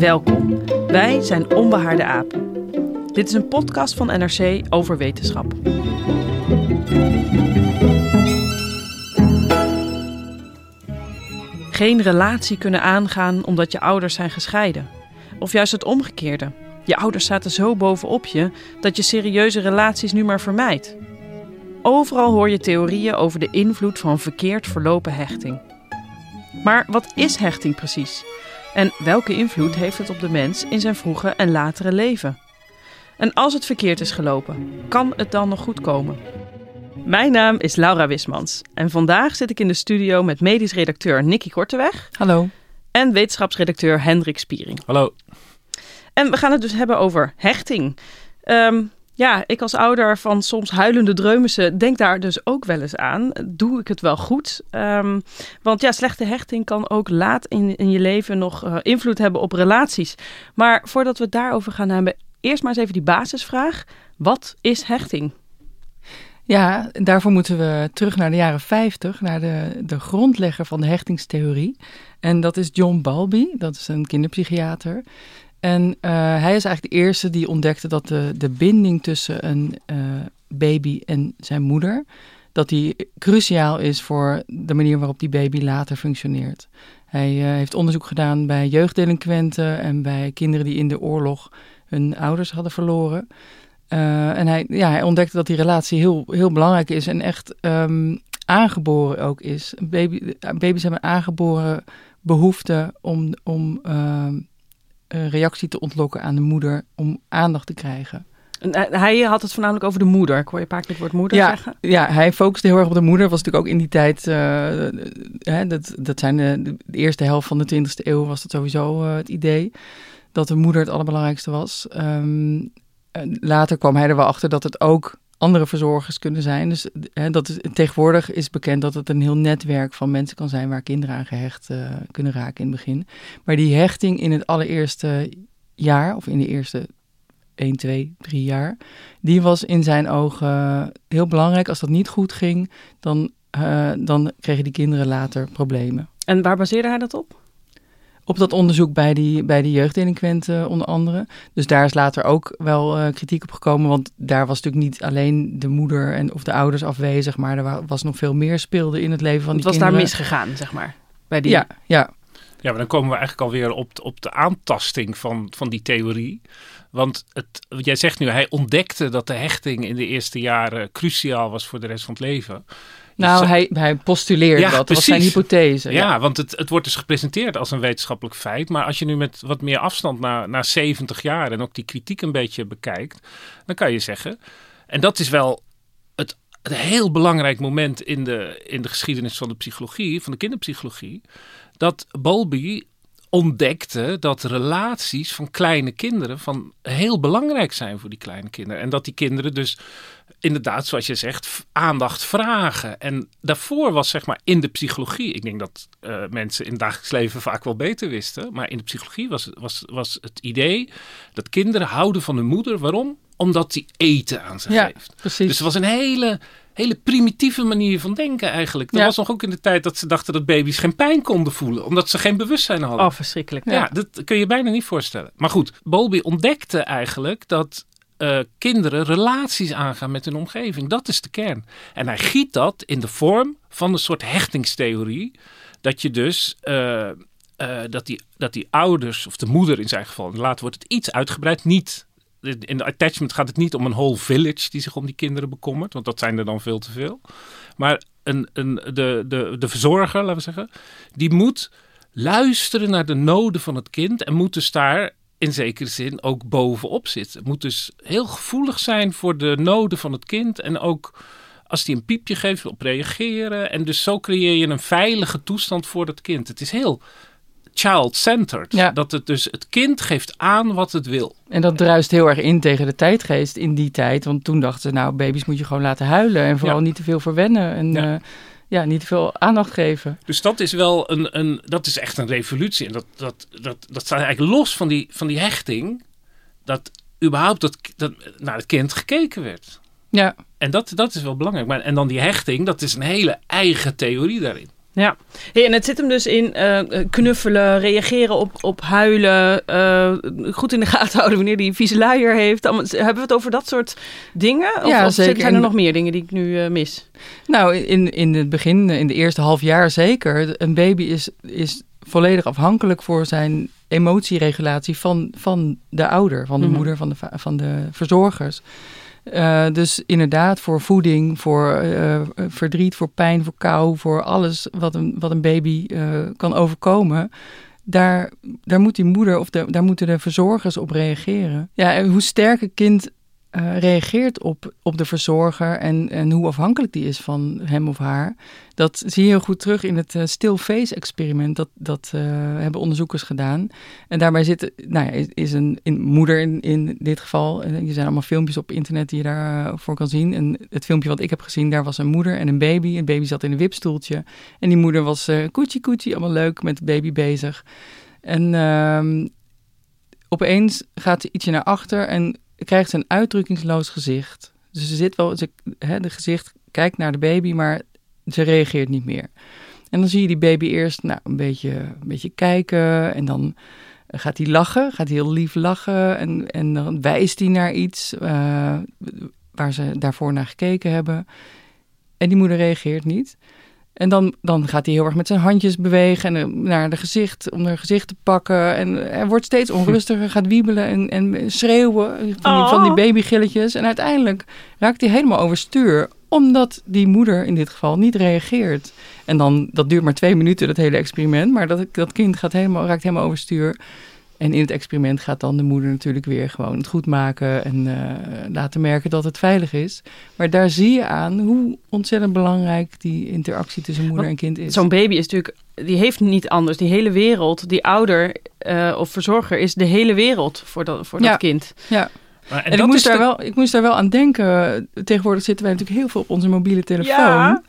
Welkom. Wij zijn Onbehaarde Apen. Dit is een podcast van NRC over wetenschap. Geen relatie kunnen aangaan omdat je ouders zijn gescheiden. Of juist het omgekeerde. Je ouders zaten zo bovenop je dat je serieuze relaties nu maar vermijdt. Overal hoor je theorieën over de invloed van verkeerd verlopen hechting. Maar wat is hechting precies? En welke invloed heeft het op de mens in zijn vroege en latere leven? En als het verkeerd is gelopen, kan het dan nog goed komen? Mijn naam is Laura Wismans en vandaag zit ik in de studio met medisch redacteur Nicky Korteweg. Hallo. En wetenschapsredacteur Hendrik Spiering. Hallo. En we gaan het dus hebben over hechting. Ehm, ja, ik als ouder van soms huilende dreumissen denk daar dus ook wel eens aan. Doe ik het wel goed? Ehm, want ja, slechte hechting kan ook laat in, in je leven nog uh, invloed hebben op relaties. Maar voordat we het daarover gaan hebben, eerst maar eens even die basisvraag. Wat is hechting? Ja, daarvoor moeten we terug naar de jaren 50, naar de, de grondlegger van de hechtingstheorie. En dat is John Balby, dat is een kinderpsychiater. En uh, hij is eigenlijk de eerste die ontdekte dat de, de binding tussen een uh, baby en zijn moeder, dat die cruciaal is voor de manier waarop die baby later functioneert. Hij uh, heeft onderzoek gedaan bij jeugddelinquenten en bij kinderen die in de oorlog hun ouders hadden verloren. en hij, ja, hij ontdekte dat die relatie heel, heel belangrijk is en echt um, aangeboren ook is. Baby, baby's hebben aangeboren behoefte om, om een reactie te ontlokken aan de moeder om aandacht te krijgen. En hij had het voornamelijk over de moeder. Ik hoor je vaak het woord moeder ja, zeggen. Ja, hij focuste heel erg op de moeder. Was natuurlijk ook in die tijd, uh, hè, dat, dat zijn de, de, eerste helft van de 20e eeuw was dat sowieso uh, het idee. Dat de moeder het allerbelangrijkste was. Um, later kwam hij er wel achter dat het ook andere verzorgers kunnen zijn. Dus hè, dat is, tegenwoordig is bekend dat het een heel netwerk van mensen kan zijn waar kinderen aan gehecht uh, kunnen raken in het begin. Maar die hechting in het allereerste jaar, of in de eerste 1, 2, 3 jaar, die was in zijn ogen heel belangrijk. Als dat niet goed ging, dan, uh, dan kregen die kinderen later problemen. En waar baseerde hij dat op? Op dat onderzoek bij die, bij die jeugddelinquenten onder andere. Dus daar is later ook wel uh, kritiek op gekomen, want daar was natuurlijk niet alleen de moeder en, of de ouders afwezig, maar er was nog veel meer speelde in het leven van het die kinderen. Het was daar misgegaan, zeg maar. Bij die... Ja, ja. Ja, maar dan komen we eigenlijk alweer op, op de aantasting van, van die theorie. Want het, jij zegt nu, hij ontdekte dat de hechting in de eerste jaren cruciaal was voor de rest van het leven. Nou, hij, hij postuleerde ja, dat. Dat was zijn hypothese. Ja, ja. want het, het wordt dus gepresenteerd als een wetenschappelijk feit. Maar als je nu met wat meer afstand naar, naar 70 jaar en ook die kritiek een beetje bekijkt, dan kan je zeggen. En dat is wel het, het heel belangrijk moment in de, in de geschiedenis van de psychologie, van de kinderpsychologie. Dat Bowlby ontdekte dat relaties van kleine kinderen van heel belangrijk zijn voor die kleine kinderen. En dat die kinderen dus inderdaad, zoals je zegt, aandacht vragen. En daarvoor was zeg maar in de psychologie, ik denk dat uh, mensen in het dagelijks leven vaak wel beter wisten, maar in de psychologie was, was, was het idee dat kinderen houden van hun moeder. Waarom? Omdat die eten aan ze ja, geeft. Precies. Dus het was een hele, hele primitieve manier van denken eigenlijk. Dat Ja. was nog ook in de tijd dat ze dachten dat baby's geen pijn konden voelen, omdat ze geen bewustzijn hadden. Oh, verschrikkelijk. Ja, dat kun je bijna niet voorstellen. Maar goed, Bowlby ontdekte eigenlijk dat uh, kinderen relaties aangaan met hun omgeving. Dat is de kern. En hij giet dat in de vorm van een soort hechtingstheorie. Dat je dus uh, eh, dat, die, dat die ouders, of de moeder in zijn geval, later wordt het iets uitgebreid, niet in de attachment gaat het niet om een whole village die zich om die kinderen bekommert, want dat zijn er dan veel te veel. Maar een, een, de, de, de verzorger, laten we zeggen, die moet luisteren naar de noden van het kind en moet dus daar in zekere zin ook bovenop zitten. Moet dus heel gevoelig zijn voor de noden van het kind en ook als die een piepje geeft, op reageren. En dus zo creëer je een veilige toestand voor dat kind. Het is heel child-centered. Ja. Dat het dus het kind geeft aan wat het wil. En dat druist heel erg in tegen de tijdgeest in die tijd. Want toen dachten ze, nou, baby's moet je gewoon laten huilen. En vooral Ja. niet te veel verwennen. En Ja. ja. ja, niet te veel aandacht geven. Dus dat is wel een, een dat is echt een revolutie. En dat, dat, dat, dat staat eigenlijk los van die, van die hechting. Dat überhaupt dat, dat naar het kind gekeken werd. Ja, En dat, dat is wel belangrijk. Maar, en dan die hechting, dat is een hele eigen theorie daarin. Ja, hey, en het zit hem dus in eh, knuffelen, reageren op, op huilen, eh, goed in de gaten houden wanneer een vieze luier heeft. Allemaal- hebben we het over dat soort dingen? Of, Ja, of zeker. zijn er nog meer dingen die ik nu eh, mis? nou, in, in het begin, in de eerste half jaar zeker. Een baby is, is volledig afhankelijk voor zijn emotieregulatie van, van de ouder, van de Mhm. moeder, van de, va- van de verzorgers. Eh, dus inderdaad, voor voeding, voor eh, verdriet, voor pijn, voor kou, voor alles wat een, wat een baby eh, kan overkomen. Daar, daar moet die moeder of de, daar moeten de verzorgers op reageren. Ja, en hoe sterk een kind eh, reageert op, op de verzorger en, en hoe afhankelijk die is van hem of haar. Dat zie je heel goed terug in het eh, still face experiment. Dat, dat eh, hebben onderzoekers gedaan. En daarbij zit, nou ja, is, een, een moeder in, in dit geval. Er zijn allemaal filmpjes op internet die je daarvoor kan zien. En het filmpje wat ik heb gezien, daar was een moeder en een baby. Het baby zat in een wipstoeltje. En die moeder was eh koetsie koetsie, allemaal leuk met de baby bezig. En ehm, opeens gaat ze ietsje naar achter en krijgt een uitdrukkingsloos gezicht. Dus ze zit wel, hè, de gezicht kijkt naar de baby, maar ze reageert niet meer. En dan zie je die baby eerst nou, een, beetje, een beetje kijken en dan gaat hij lachen, gaat hij heel lief lachen en, en dan wijst hij naar iets eh, waar ze daarvoor naar gekeken hebben. En die moeder reageert niet. En dan, dan gaat hij heel erg met zijn handjes bewegen en eh, naar de gezicht, om haar gezicht te pakken. En hij wordt steeds onrustiger, gaat wiebelen en, en schreeuwen van die, van die Oh. babygilletjes. En uiteindelijk raakt hij helemaal overstuur, omdat die moeder in dit geval niet reageert. En dan, dat duurt maar twee minuten, dat hele experiment. Maar dat, dat kind gaat helemaal, raakt helemaal overstuur. En in het experiment gaat dan de moeder natuurlijk weer gewoon het goed maken en eh, laten merken dat het veilig is. Maar daar zie je aan hoe ontzettend belangrijk die interactie tussen moeder en kind is. Zo'n baby is natuurlijk, die heeft niet anders. Die hele wereld, die ouder eh, of verzorger is de hele wereld voor dat, voor Ja. dat kind. Ja, Maar, en, ik, moest daar de- wel, ik moest daar wel aan denken. Tegenwoordig zitten wij natuurlijk heel veel op onze mobiele telefoon. Ja.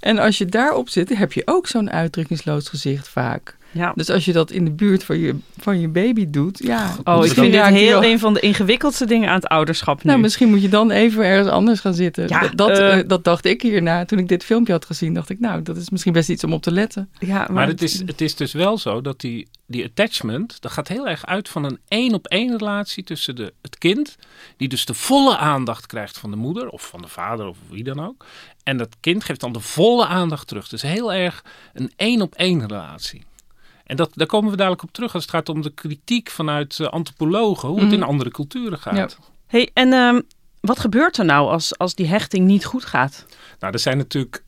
En als je daarop zit, heb je ook zo'n uitdrukkingsloos gezicht vaak. Ja. Dus als je dat in de buurt van je, van je baby doet, ja. Oh, ik misschien vind dit heel wel- een van de ingewikkeldste dingen aan het ouderschap nu. Nou, misschien moet je dan even ergens anders gaan zitten. Ja, dat, dat, eh. eh, dat dacht ik hierna. Toen ik dit filmpje had gezien, dacht ik, nou, dat is misschien best iets om op te letten. ja, maar, Maar het is, het is dus wel zo dat die, die attachment, dat gaat heel erg uit van een één op één relatie tussen de, het kind, die dus de volle aandacht krijgt van de moeder of van de vader of wie dan ook. En dat kind geeft dan de volle aandacht terug. Dus heel erg een één op één relatie. En dat, daar komen we dadelijk op terug als het gaat om de kritiek vanuit eh, antropologen, hoe het Mhm. in andere culturen gaat. Ja. Hey, en ehm, wat gebeurt er nou als, als die hechting niet goed gaat? Nou, er zijn natuurlijk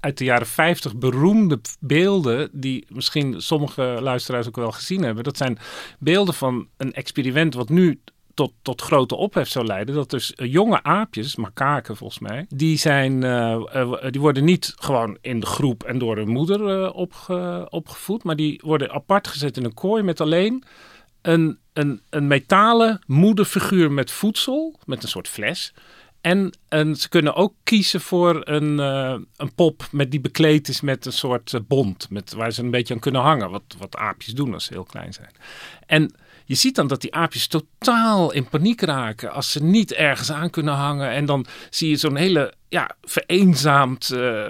uit de jaren 50 beroemde beelden die misschien sommige luisteraars ook wel gezien hebben. Dat zijn beelden van een experiment wat nu tot, tot grote ophef zou leiden. Dat dus eh, jonge aapjes, makaken volgens mij, die, zijn, eh, eh, die worden niet gewoon in de groep en door hun moeder opge- opgevoed, maar die worden apart gezet in een kooi met alleen een, een, een metalen moederfiguur met voedsel, met een soort fles. En, ze kunnen ook kiezen voor een, eh, een pop met die bekleed is met een soort eh, bont. Met, waar ze een beetje aan kunnen hangen. Wat, wat aapjes doen als ze heel klein zijn. En je ziet dan dat die aapjes totaal in paniek raken als ze niet ergens aan kunnen hangen. En dan zie je zo'n hele ja, vereenzaamd eh,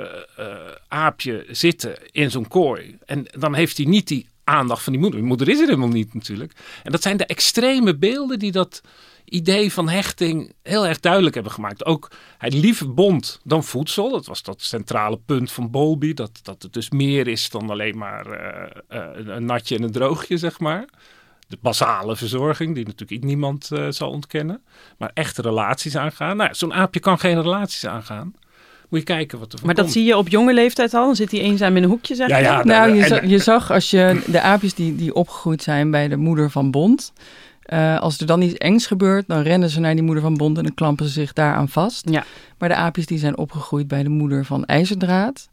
aapje zitten in zo'n kooi. En dan heeft hij niet die aandacht van die moeder. Die moeder is er helemaal niet natuurlijk. En dat zijn de extreme beelden die dat idee van hechting heel erg duidelijk hebben gemaakt. Ook hij liever bond dan voedsel. Dat was dat centrale punt van Bowlby. Dat, dat het dus meer is dan alleen maar uh, uh, een natje en een droogje, zeg maar. De basale verzorging, die natuurlijk niemand uh, zal ontkennen. Maar echte relaties aangaan. Nou, zo'n aapje kan geen relaties aangaan. Moet je kijken wat er Maar dat zie je op jonge leeftijd al? Dan zit hij eenzaam in een hoekje, zeg ja, ja, Nou, je, zag, je zag als je de aapjes die, die opgegroeid zijn bij de moeder van Bond... Uh, als er dan iets engs gebeurt, dan rennen ze naar die moeder van Bond en dan klampen ze zich daaraan vast. Ja. Maar de aapjes die zijn opgegroeid bij de moeder van IJzerdraad,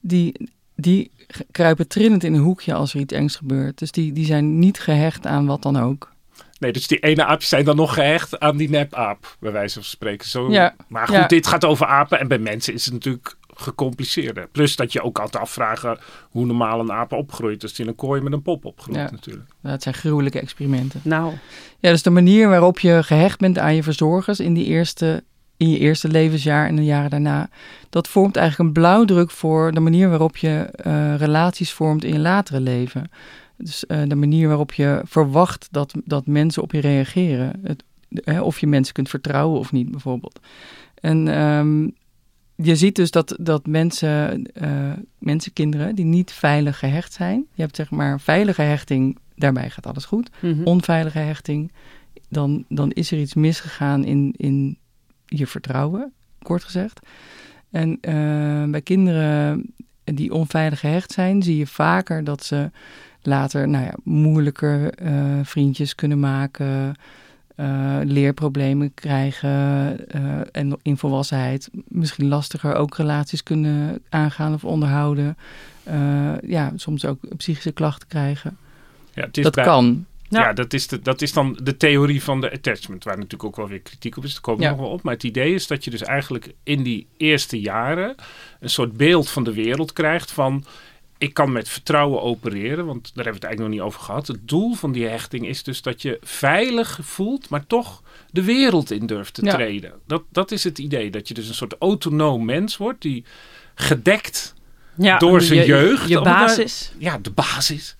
die, die kruipen trillend in een hoekje als er iets engs gebeurt. Dus die, die zijn niet gehecht aan wat dan ook. Nee, dus die ene aapjes zijn dan nog gehecht aan die nepaap, bij wijze van spreken. Zo. Ja. Maar goed, Ja. dit gaat over apen en bij mensen is het natuurlijk gecompliceerder. Plus dat je ook altijd afvragen hoe normaal een aap opgroeit. Dus die in een kooi met een pop opgroeit Ja. natuurlijk. Dat zijn gruwelijke experimenten. Nou, Ja, dus de manier waarop je gehecht bent aan je verzorgers in, die eerste, in je eerste levensjaar en de jaren daarna, dat vormt eigenlijk een blauwdruk voor de manier waarop je eh, relaties vormt in je latere leven. Dus eh, de manier waarop je verwacht dat, dat mensen op je reageren. Het, hè, of je mensen kunt vertrouwen of niet, bijvoorbeeld. En ehm, je ziet dus dat, dat mensen, eh, mensen, kinderen die niet veilig gehecht zijn. Je hebt zeg maar veilige hechting, daarbij gaat alles goed mhm. onveilige hechting, dan, dan is er iets misgegaan in, in je vertrouwen, kort gezegd. En eh, bij kinderen die onveilig gehecht zijn, zie je vaker dat ze later nou ja, moeilijker eh, vriendjes kunnen maken, eh, leerproblemen krijgen eh, en in volwassenheid misschien lastiger ook relaties kunnen aangaan of onderhouden. Eh, ja, soms ook psychische klachten krijgen. Ja, het is Dat bij- kan. Ja, Ja. dat, is de, dat is dan de theorie van de attachment, waar natuurlijk ook wel weer kritiek op is. Daar komen we Ja. nog wel op. Maar het idee is dat je dus eigenlijk in die eerste jaren een soort beeld van de wereld krijgt van... Ik kan met vertrouwen opereren, want daar hebben we het eigenlijk nog niet over gehad. Het doel van die hechting is dus dat je veilig voelt, maar toch de wereld in durft te Ja. treden. Dat, dat is het idee, dat je dus een soort autonoom mens wordt die gedekt ja, door zijn je- jeugd, Je basis. ja, de basis.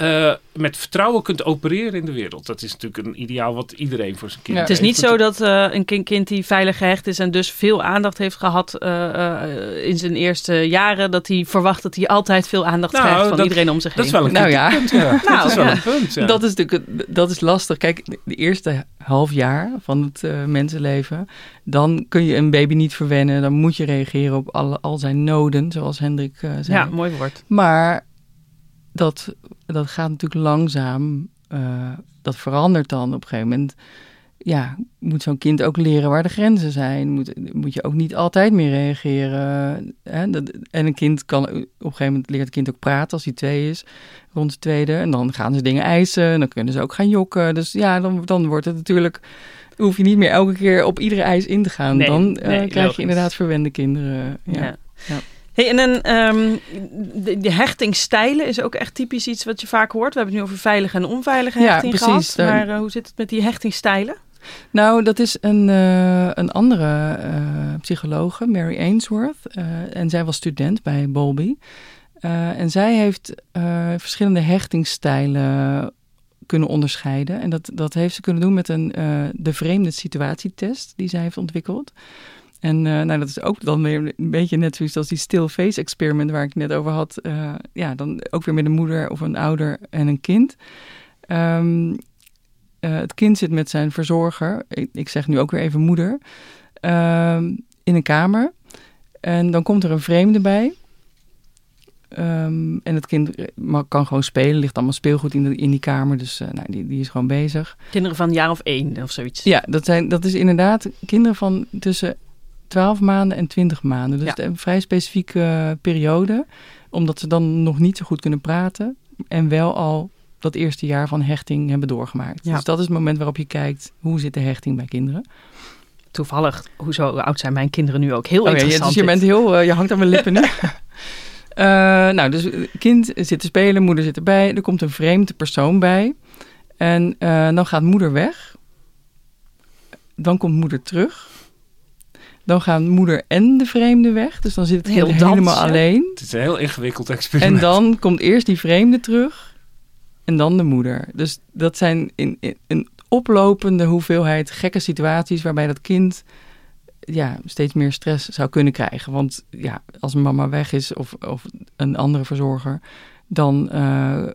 Eh, met vertrouwen kunt opereren in de wereld. Dat is natuurlijk een ideaal wat iedereen voor zijn kind Ja. Het is niet zo dat eh, een kind, kind die veilig gehecht is en dus veel aandacht heeft gehad eh, eh, in zijn eerste jaren, dat hij verwacht dat hij altijd veel aandacht Nou, krijgt van dat- iedereen om zich Dat heen. is wel een Nou ja. punt, ja. dat Nou, is wel ja. een punt, ja. Dat is natuurlijk dat is lastig. Kijk, de- eerste half jaar van het eh, mensenleven, dan kun je een baby niet verwennen. Dan moet je reageren op alle, al zijn noden, zoals Hendrik eh, zei. ja, mooi woord. Maar dat, dat gaat natuurlijk langzaam. eh, dat verandert dan op een gegeven moment. Ja, moet zo'n kind ook leren waar de grenzen zijn. Moet, moet je ook niet altijd meer reageren. Hè? Dat, en een kind kan op een gegeven moment leert het kind ook praten als hij twee is, rond de tweede. En dan gaan ze dingen eisen en dan kunnen ze ook gaan jokken. Dus ja, dan, dan wordt het natuurlijk. Hoef je niet meer elke keer op iedere eis in te gaan. Nee, dan eh, nee, krijg logisch. je inderdaad verwende kinderen. Ja. Ja. Ja. Hey, en een, ehm, de, de hechtingstijlen is ook echt typisch iets wat je vaak hoort. We hebben het nu over veilige en onveilige Ja, hechting precies. gehad. Maar eh, hoe zit het met die hechtingstijlen? Nou, dat is een, eh, een andere eh psychologe, Mary Ainsworth. en zij was student bij Bowlby. En zij heeft verschillende hechtingsstijlen kunnen onderscheiden. En dat, dat heeft ze kunnen doen met een, de vreemde situatietest die zij heeft ontwikkeld. En eh, nou, dat is ook dan weer een beetje net zoiets als die still face experiment waar ik net over had. Eh, ja, dan ook weer met een moeder of een ouder en een kind. Ehm, eh, het kind zit met zijn verzorger, ik, ik zeg nu ook weer even moeder, ehm, in een kamer. En dan komt er een vreemde bij. Ehm, en het kind kan gewoon spelen, ligt allemaal speelgoed in, de, in die kamer. Dus nou, die, die is gewoon bezig. Kinderen van een jaar of één of zoiets. Ja, dat, zijn, dat is inderdaad kinderen van tussen 12 maanden en 20 maanden. Dus Ja. een vrij specifieke eh, periode. Omdat ze dan nog niet zo goed kunnen praten. En wel al dat eerste jaar van hechting hebben doorgemaakt. Ja. Dus dat is het moment waarop je kijkt hoe zit de hechting bij kinderen. Toevallig, hoezo oud zijn mijn kinderen nu ook? Heel Oh ja, je- interessant. dus je dit. bent heel, eh, je hangt aan mijn lippen nu. Eh, nou, dus eh, kind zit te spelen, moeder zit erbij. Er komt een vreemde persoon bij. En eh, dan gaat moeder weg. Dan komt moeder terug. Dan gaan moeder en de vreemde weg. Dus dan zit het Heel kind helemaal alleen. Het is een heel ingewikkeld experiment. En dan komt eerst die vreemde terug. en dan de moeder. Dus dat zijn in, in, een oplopende hoeveelheid gekke situaties waarbij dat kind ja, steeds meer stress zou kunnen krijgen. Want ja, als mama weg is of, of een andere verzorger, dan, uh,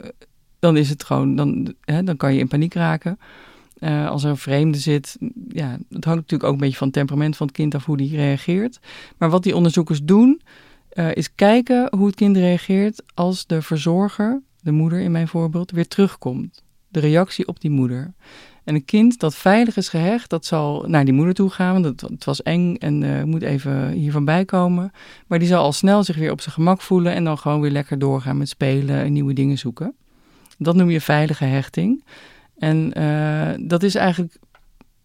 dan is het gewoon, dan, hè, dan kan je in paniek raken. Uh, als er een vreemde zit, ja, het hangt natuurlijk ook een beetje van het temperament van het kind af hoe die reageert. Maar wat die onderzoekers doen, uh, is kijken hoe het kind reageert als de verzorger, de moeder in mijn voorbeeld, weer terugkomt. De reactie op die moeder. En een kind dat veilig is gehecht, dat zal naar die moeder toe gaan. Want het, was eng en uh, moet even hiervan bijkomen. Maar die zal al snel zich weer op zijn gemak voelen en dan gewoon weer lekker doorgaan met spelen en nieuwe dingen zoeken. Dat noem je veilige hechting. En uh, dat is eigenlijk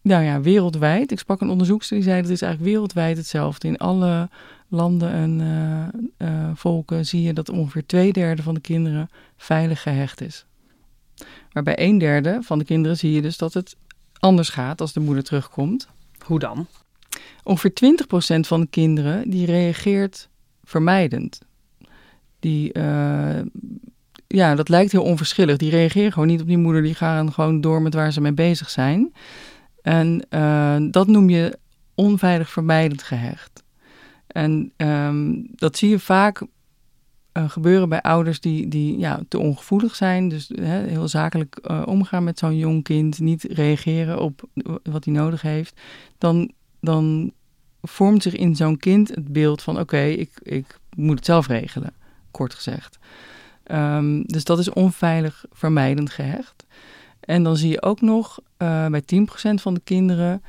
nou ja, wereldwijd. Ik sprak een onderzoekster die zei dat is eigenlijk wereldwijd hetzelfde. In alle landen en uh, uh, volken zie je dat ongeveer twee derde van de kinderen veilig gehecht is. Maar bij een derde van de kinderen zie je dus dat het anders gaat als de moeder terugkomt. Hoe dan? Ongeveer 20% van de kinderen die reageert vermijdend. Die, uh, ja, dat lijkt heel onverschillig. Die reageren gewoon niet op die moeder, die gaan gewoon door met waar ze mee bezig zijn. En uh, dat noem je onveilig vermijdend gehecht. En um, dat zie je vaak uh, gebeuren bij ouders die, die ja, te ongevoelig zijn. Dus hè, heel zakelijk uh, omgaan met zo'n jong kind, niet reageren op wat hij nodig heeft. Dan, dan vormt zich in zo'n kind het beeld van: oké, ik, ik moet het zelf regelen, kort gezegd. Um, dus dat is onveilig vermijdend gehecht. En dan zie je ook nog uh, bij 10% van de kinderen,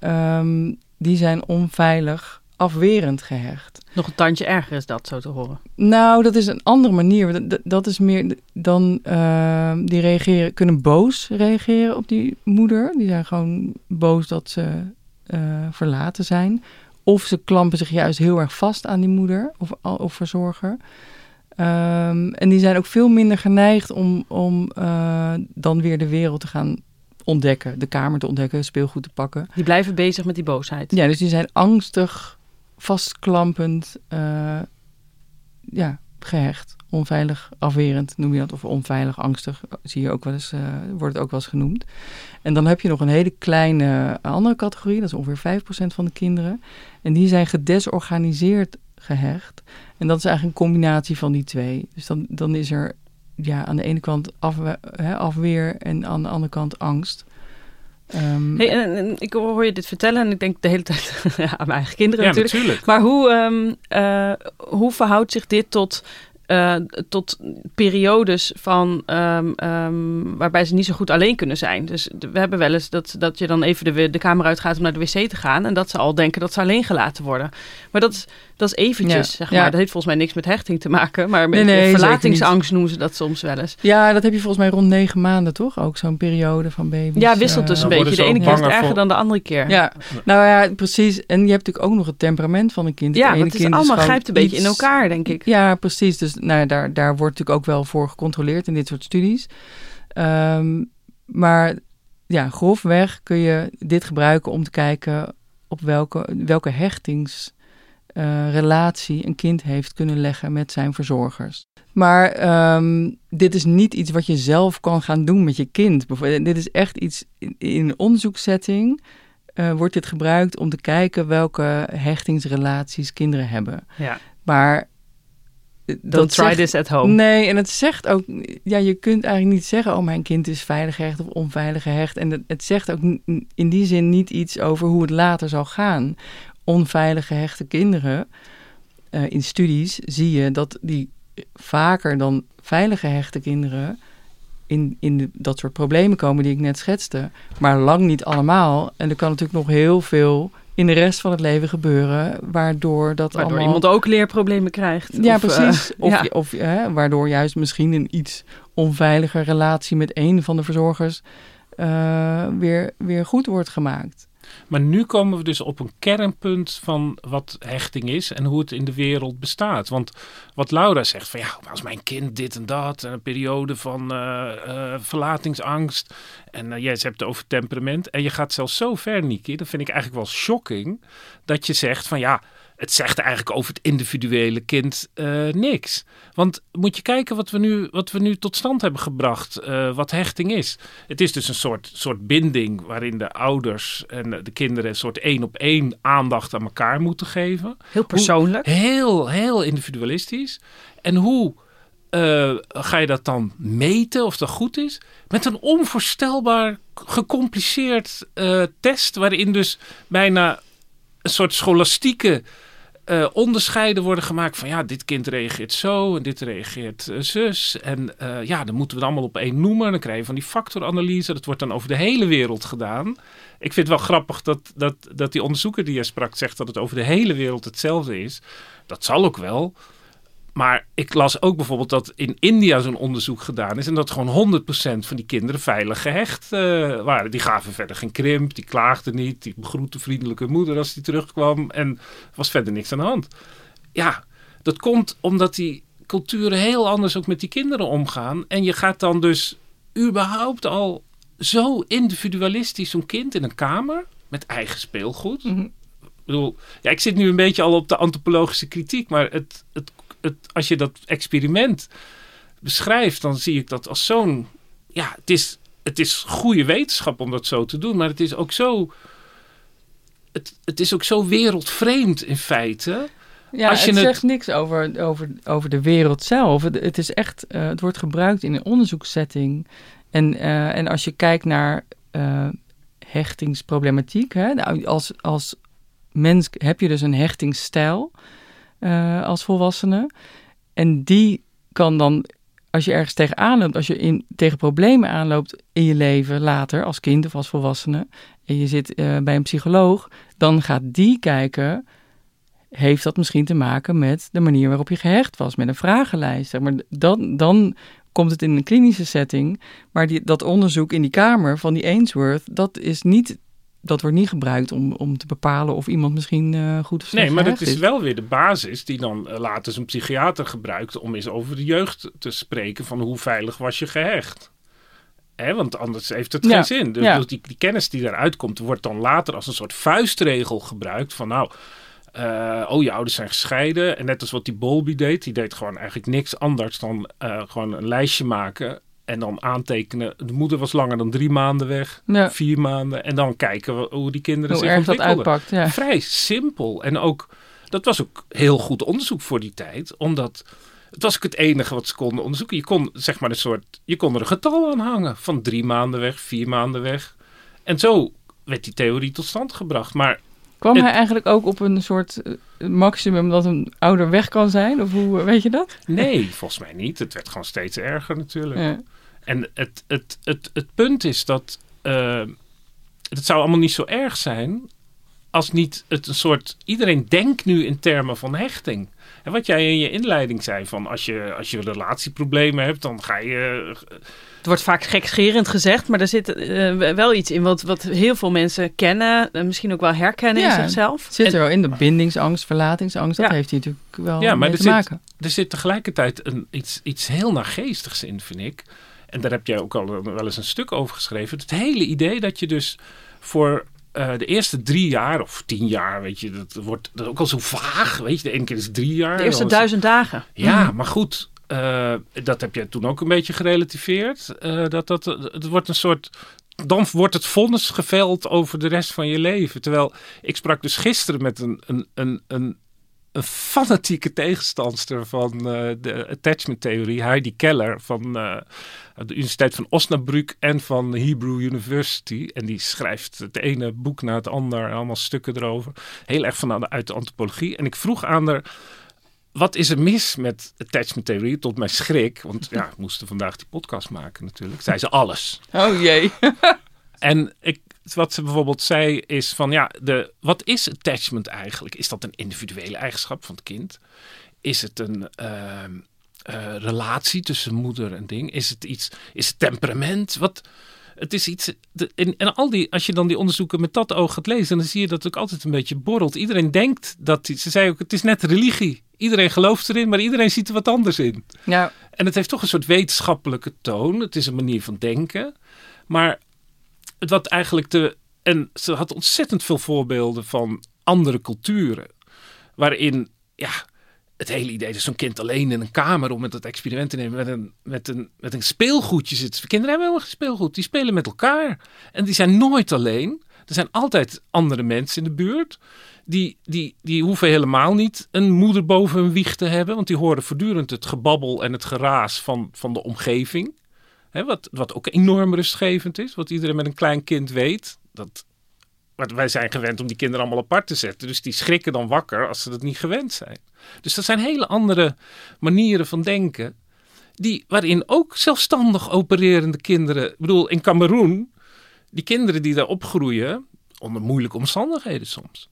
um, die zijn onveilig afwerend gehecht. Nog een tandje erger is dat, zo te horen. Nou, dat is een andere manier. Dat, dat is meer dan uh, die reageren, kunnen boos reageren op die moeder. Die zijn gewoon boos dat ze uh, verlaten zijn. Of ze klampen zich juist heel erg vast aan die moeder of, of verzorger. Um, en die zijn ook veel minder geneigd om, om uh, dan weer de wereld te gaan ontdekken. De kamer te ontdekken, speelgoed te pakken. Die blijven bezig met die boosheid. Ja, dus die zijn angstig, vastklampend, uh, ja, gehecht. Onveilig, afwerend noem je dat. Of onveilig, angstig, zie je ook wel eens, uh, wordt het ook wel eens genoemd. En dan heb je nog een hele kleine andere categorie. Dat is ongeveer 5% van de kinderen. En die zijn gedesorganiseerd gehecht. En dat is eigenlijk een combinatie van die twee. Dus dan, dan is er ja, aan de ene kant afwe hè, afweer en aan de andere kant angst. Um, hey, en, en, ik hoor je dit vertellen en ik denk de hele tijd ja, aan mijn eigen kinderen ja, natuurlijk. natuurlijk. Maar hoe, um, uh, hoe verhoudt zich dit tot uh, tot periodes van um, um, waarbij ze niet zo goed alleen kunnen zijn. Dus we hebben wel eens dat, dat je dan even de, de kamer uitgaat om naar de wc te gaan en dat ze al denken dat ze alleen gelaten worden. Maar dat is, dat is eventjes, ja. zeg maar. Ja. Dat heeft volgens mij niks met hechting te maken, maar met nee, nee, verlatingsangst noemen ze dat soms wel eens. Ja, dat heb je volgens mij rond negen maanden toch? Ook zo'n periode van baby's. Ja, wisselt dus uh, een beetje. De ene keer is het erger voor... dan de andere keer. Ja, nou ja, precies. En je hebt natuurlijk ook nog het temperament van een kind. Ja, het ene het is kind allemaal is grijpt een beetje in elkaar, denk ik. Ja, precies. Dus nou, daar, daar wordt natuurlijk ook wel voor gecontroleerd in dit soort studies. Um, maar ja, grofweg kun je dit gebruiken om te kijken op welke, welke hechtingsrelatie uh, een kind heeft kunnen leggen met zijn verzorgers. Maar um, dit is niet iets wat je zelf kan gaan doen met je kind. Dit is echt iets in, in een onderzoekssetting. Uh, wordt dit gebruikt om te kijken welke hechtingsrelaties kinderen hebben. Ja. Maar Don't try zegt, this at home. Nee, en het zegt ook, ja, je kunt eigenlijk niet zeggen, oh, mijn kind is veilig gehecht of onveilig gehecht. En het, het zegt ook in die zin niet iets over hoe het later zal gaan. Onveilig gehechte kinderen, uh, in studies zie je dat die vaker dan veilig gehechte kinderen in, in de, dat soort problemen komen die ik net schetste. Maar lang niet allemaal. En er kan natuurlijk nog heel veel in de rest van het leven gebeuren, waardoor dat waardoor allemaal... iemand ook leerproblemen krijgt. Ja, of, precies. Uh, of, ja. of hè, waardoor juist misschien een iets onveilige relatie met een van de verzorgers uh, weer, weer goed wordt gemaakt. Maar nu komen we dus op een kernpunt van wat hechting is en hoe het in de wereld bestaat. Want wat Laura zegt van ja, als mijn kind dit en dat, en een periode van uh, uh, verlatingsangst En uh, je hebt het over temperament. En je gaat zelfs zo ver, Niki. Dat vind ik eigenlijk wel shocking. Dat je zegt van ja, het zegt eigenlijk over het individuele kind uh, niks. Want moet je kijken wat we nu, wat we nu tot stand hebben gebracht, uh, wat hechting is. Het is dus een soort, soort binding waarin de ouders en de kinderen een soort één op één aandacht aan elkaar moeten geven. Heel persoonlijk. Hoe, heel, heel individualistisch. En hoe uh, ga je dat dan meten of dat goed is? Met een onvoorstelbaar gecompliceerd test waarin dus bijna een soort scholastieke uh, onderscheiden worden gemaakt van ja, dit kind reageert zo en dit reageert uh, zus. En uh, ja, dan moeten we het allemaal op één noemen. Dan krijg je van die factoranalyse. Dat wordt dan over de hele wereld gedaan. Ik vind het wel grappig dat, dat, dat die onderzoeker die je sprak zegt dat het over de hele wereld hetzelfde is. Dat zal ook wel. Maar ik las ook bijvoorbeeld dat in India zo'n onderzoek gedaan is. En dat gewoon 100% van die kinderen veilig gehecht uh, waren. Die gaven verder geen krimp, die klaagden niet. Die begroette vriendelijke moeder als die terugkwam. En er was verder niks aan de hand. Ja, dat komt omdat die culturen heel anders ook met die kinderen omgaan. En je gaat dan dus überhaupt al zo individualistisch zo'n kind in een kamer met eigen speelgoed. Mhm. Ik bedoel, ja, ik zit nu een beetje al op de antropologische kritiek, maar het, het, het, als je dat experiment beschrijft, dan zie ik dat als zo'n. Ja, het is, het is goede wetenschap om dat zo te doen, maar het is ook zo. Het, het is ook zo wereldvreemd in feite. Ja, Als je het het- zegt niks over, over, over de wereld zelf. Het, het is echt, eh, het wordt gebruikt in een onderzoekssetting. En, eh, en als je kijkt naar eh, hechtingsproblematiek, hè, nou, als, als mens heb je dus een hechtingsstijl eh, als volwassene. En die kan dan, als je ergens tegenaan loopt, als je in, tegen problemen aanloopt in je leven later, als kind of als volwassene, en je zit eh, bij een psycholoog, dan gaat die kijken heeft dat misschien te maken met de manier waarop je gehecht was, met een vragenlijst. Zeg maar dan, dan komt het in een klinische setting, maar die, dat onderzoek in die kamer van die Ainsworth, dat is niet, dat wordt niet gebruikt om, om te bepalen of iemand misschien eh, goed of slecht Nee, maar dat is wel weer de basis die dan eh, later zo'n psychiater gebruikt om eens over de jeugd te spreken van hoe veilig was je gehecht. Hè, want anders heeft het Ja, geen zin. Dus, ja. dus die, die kennis die daaruit komt, wordt dan later als een soort vuistregel gebruikt van nou, eh, oh je ouders zijn gescheiden. En net als wat die Bolby deed, die deed gewoon eigenlijk niks anders dan gewoon een lijstje maken en dan aantekenen. De moeder was langer dan drie maanden weg, Ja, vier maanden. En dan kijken we hoe die kinderen hoe zich erg dat uitpakt. Ja. vrij simpel. En ook, dat was ook heel goed onderzoek voor die tijd. Omdat het was ook het enige wat ze konden onderzoeken. Je kon zeg maar een soort, je kon er een getal aan hangen. Van drie maanden weg, vier maanden weg. En zo werd die theorie tot stand gebracht. Maar Kwam Het- hij eigenlijk ook op een soort eh, maximum dat een ouder weg kan zijn? Of hoe, weet je dat? nee, volgens mij niet. Het werd gewoon steeds erger natuurlijk. Ja. En het, het, het, het punt is dat eh, het zou allemaal niet zo erg zijn als niet het een soort... Iedereen denkt nu in termen van hechting. En wat jij in je inleiding zei, van als je, als je relatieproblemen hebt, dan ga je... Het wordt vaak gekscherend gezegd, maar er zit eh, wel iets in wat, wat heel veel mensen kennen. En misschien ook wel herkennen in Ja, zichzelf. Het zit En- er wel in, de bindingsangst, verlatingsangst, dat Ja. heeft hij natuurlijk wel Ja, maar mee er te zit- maken. Er zit tegelijkertijd een, iets, iets heel naargeestigs in, vind ik. En daar heb jij ook al wel eens een stuk over geschreven. Het hele idee dat je dus voor eh, de eerste drie jaar of tien jaar, weet je, dat wordt dat ook al zo vaag. Weet je, de ene keer is drie jaar. de eerste het- duizend dagen. Ja, maar goed, eh, dat heb jij toen ook een beetje gerelativeerd. Eh, dat, dat, het wordt een soort. Dan wordt het vonnis geveld over de rest van je leven. Terwijl ik sprak dus gisteren met een, een, een, een, een fanatieke tegenstandster van eh, de attachment theorie, Heidi Keller van eh, de Universiteit van Osnabrück en van Hebrew University. En die schrijft het ene boek na het ander, allemaal stukken erover. Heel erg vanuit uit de antropologie. En ik vroeg aan haar wat is er mis met attachment theorie? Tot mijn schrik, want ja, we moesten vandaag die podcast maken natuurlijk. Zei ze alles. Oh jee. En ik, wat ze bijvoorbeeld zei is van ja, de, wat is attachment eigenlijk? Is dat een individuele eigenschap van het kind? Is het een ehm, eh, relatie tussen moeder en ding? Is het iets? Is het temperament? Wat? Het is iets. De, en, en al die, als je dan die onderzoeken met dat oog gaat lezen, dan zie je dat het ook altijd een beetje borrelt. Iedereen denkt dat. Ze zei ook: het is net religie. Iedereen gelooft erin, maar iedereen ziet er wat anders in. Ja, En het heeft toch een soort wetenschappelijke toon. Het is een manier van denken. Maar wat eigenlijk de. En ze had ontzettend veel voorbeelden van andere culturen. Waarin, ja, het hele idee dat zo'n kind alleen in een kamer om met dat experiment te nemen met een, met een, met een speelgoedje zit. Kinderen hebben helemaal geen speelgoed. Die spelen met elkaar. En die zijn nooit alleen. Er zijn altijd andere mensen in de buurt. Die, die, die hoeven helemaal niet een moeder boven hun wieg te hebben. Want die horen voortdurend het gebabbel en het geraas van, van de omgeving. Hè, wat, wat ook enorm rustgevend is. Wat iedereen met een klein kind weet. Dat, wij zijn gewend om die kinderen allemaal apart te zetten. Dus die schrikken dan wakker als ze dat niet gewend zijn. Dus dat zijn hele andere manieren van denken. Die, waarin ook zelfstandig opererende kinderen. Ik bedoel, in Cameroen. Die kinderen die daar opgroeien. onder moeilijke omstandigheden soms.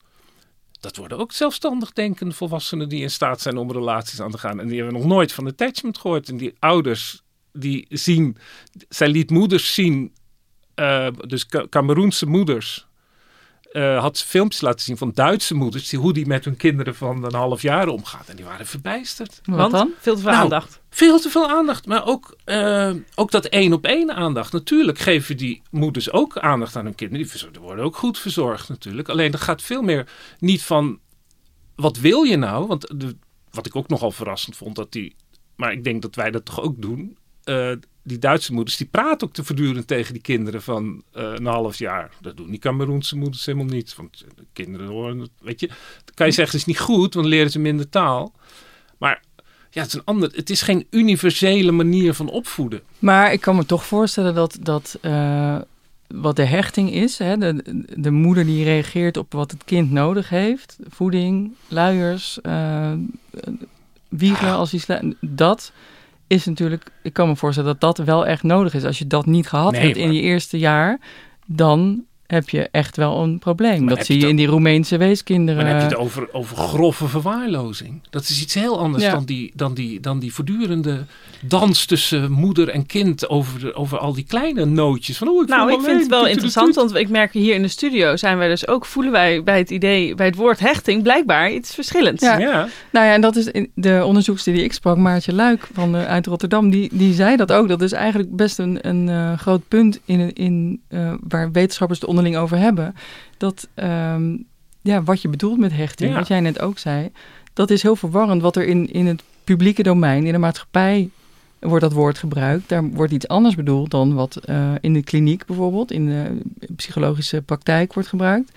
Dat worden ook zelfstandig denkende volwassenen die in staat zijn om relaties aan te gaan. En die hebben nog nooit van attachment gehoord. En die ouders die zien. Zij liet moeders zien. Uh, dus Cameroense moeders uh, had filmpjes laten zien van Duitse moeders, die, hoe die met hun kinderen van een half jaar omgaat. En die waren verbijsterd. Wat Want, dan? Veel te veel nou, aandacht. Veel te veel aandacht, maar ook, uh, ook dat één op één aandacht. Natuurlijk geven die moeders ook aandacht aan hun kinderen. Die worden ook goed verzorgd natuurlijk. Alleen dat gaat veel meer niet van, wat wil je nou? Want de, wat ik ook nogal verrassend vond, dat die, maar ik denk dat wij dat toch ook doen. Uh, die Duitse moeders, die praten ook te voortdurend tegen die kinderen van uh, een half jaar. Dat doen die Cameroense moeders helemaal niet. Want de kinderen horen weet je. Dan kan je zeggen, het is niet goed, want dan leren ze minder taal. Maar ja, het is een ander. Het is geen universele manier van opvoeden. Maar ik kan me toch voorstellen dat, dat uh, wat de hechting is, hè, de, de moeder die reageert op wat het kind nodig heeft, voeding, luiers, uh, wiegen als hij dat is natuurlijk, ik kan me voorstellen dat dat wel echt nodig is. Als je dat niet gehad hebt in je eerste jaar, dan heb je echt wel een probleem. dat zie je in die Roemeense weeskinderen. Maar dan heb je het over, over grove verwaarlozing. Dat is iets heel anders dan, die, dan, die, dan die voortdurende dans tussen moeder en kind over, de, over al die kleine nootjes. Van, oh, ik nou, ik vind het wel interessant, want ik merk hier in de studio zijn wij dus ook, voelen wij bij het idee, bij het woord hechting, blijkbaar iets verschillends. Ja. ja. Nou ja, en dat is de onderzoekster die ik sprak, Maartje Luik van, uh, uit Rotterdam, die, die zei dat ook. Dat is eigenlijk best een, een uh, groot punt in, in, uh, waar wetenschappers de onderling over hebben. Dat ehm, ja, wat je bedoelt met hechting, wat jij net ook zei, dat is heel verwarrend. Wat er in, in het publieke domein, in de maatschappij wordt dat woord gebruikt. Daar wordt iets anders bedoeld dan wat uh, in de kliniek bijvoorbeeld, in de psychologische praktijk wordt gebruikt.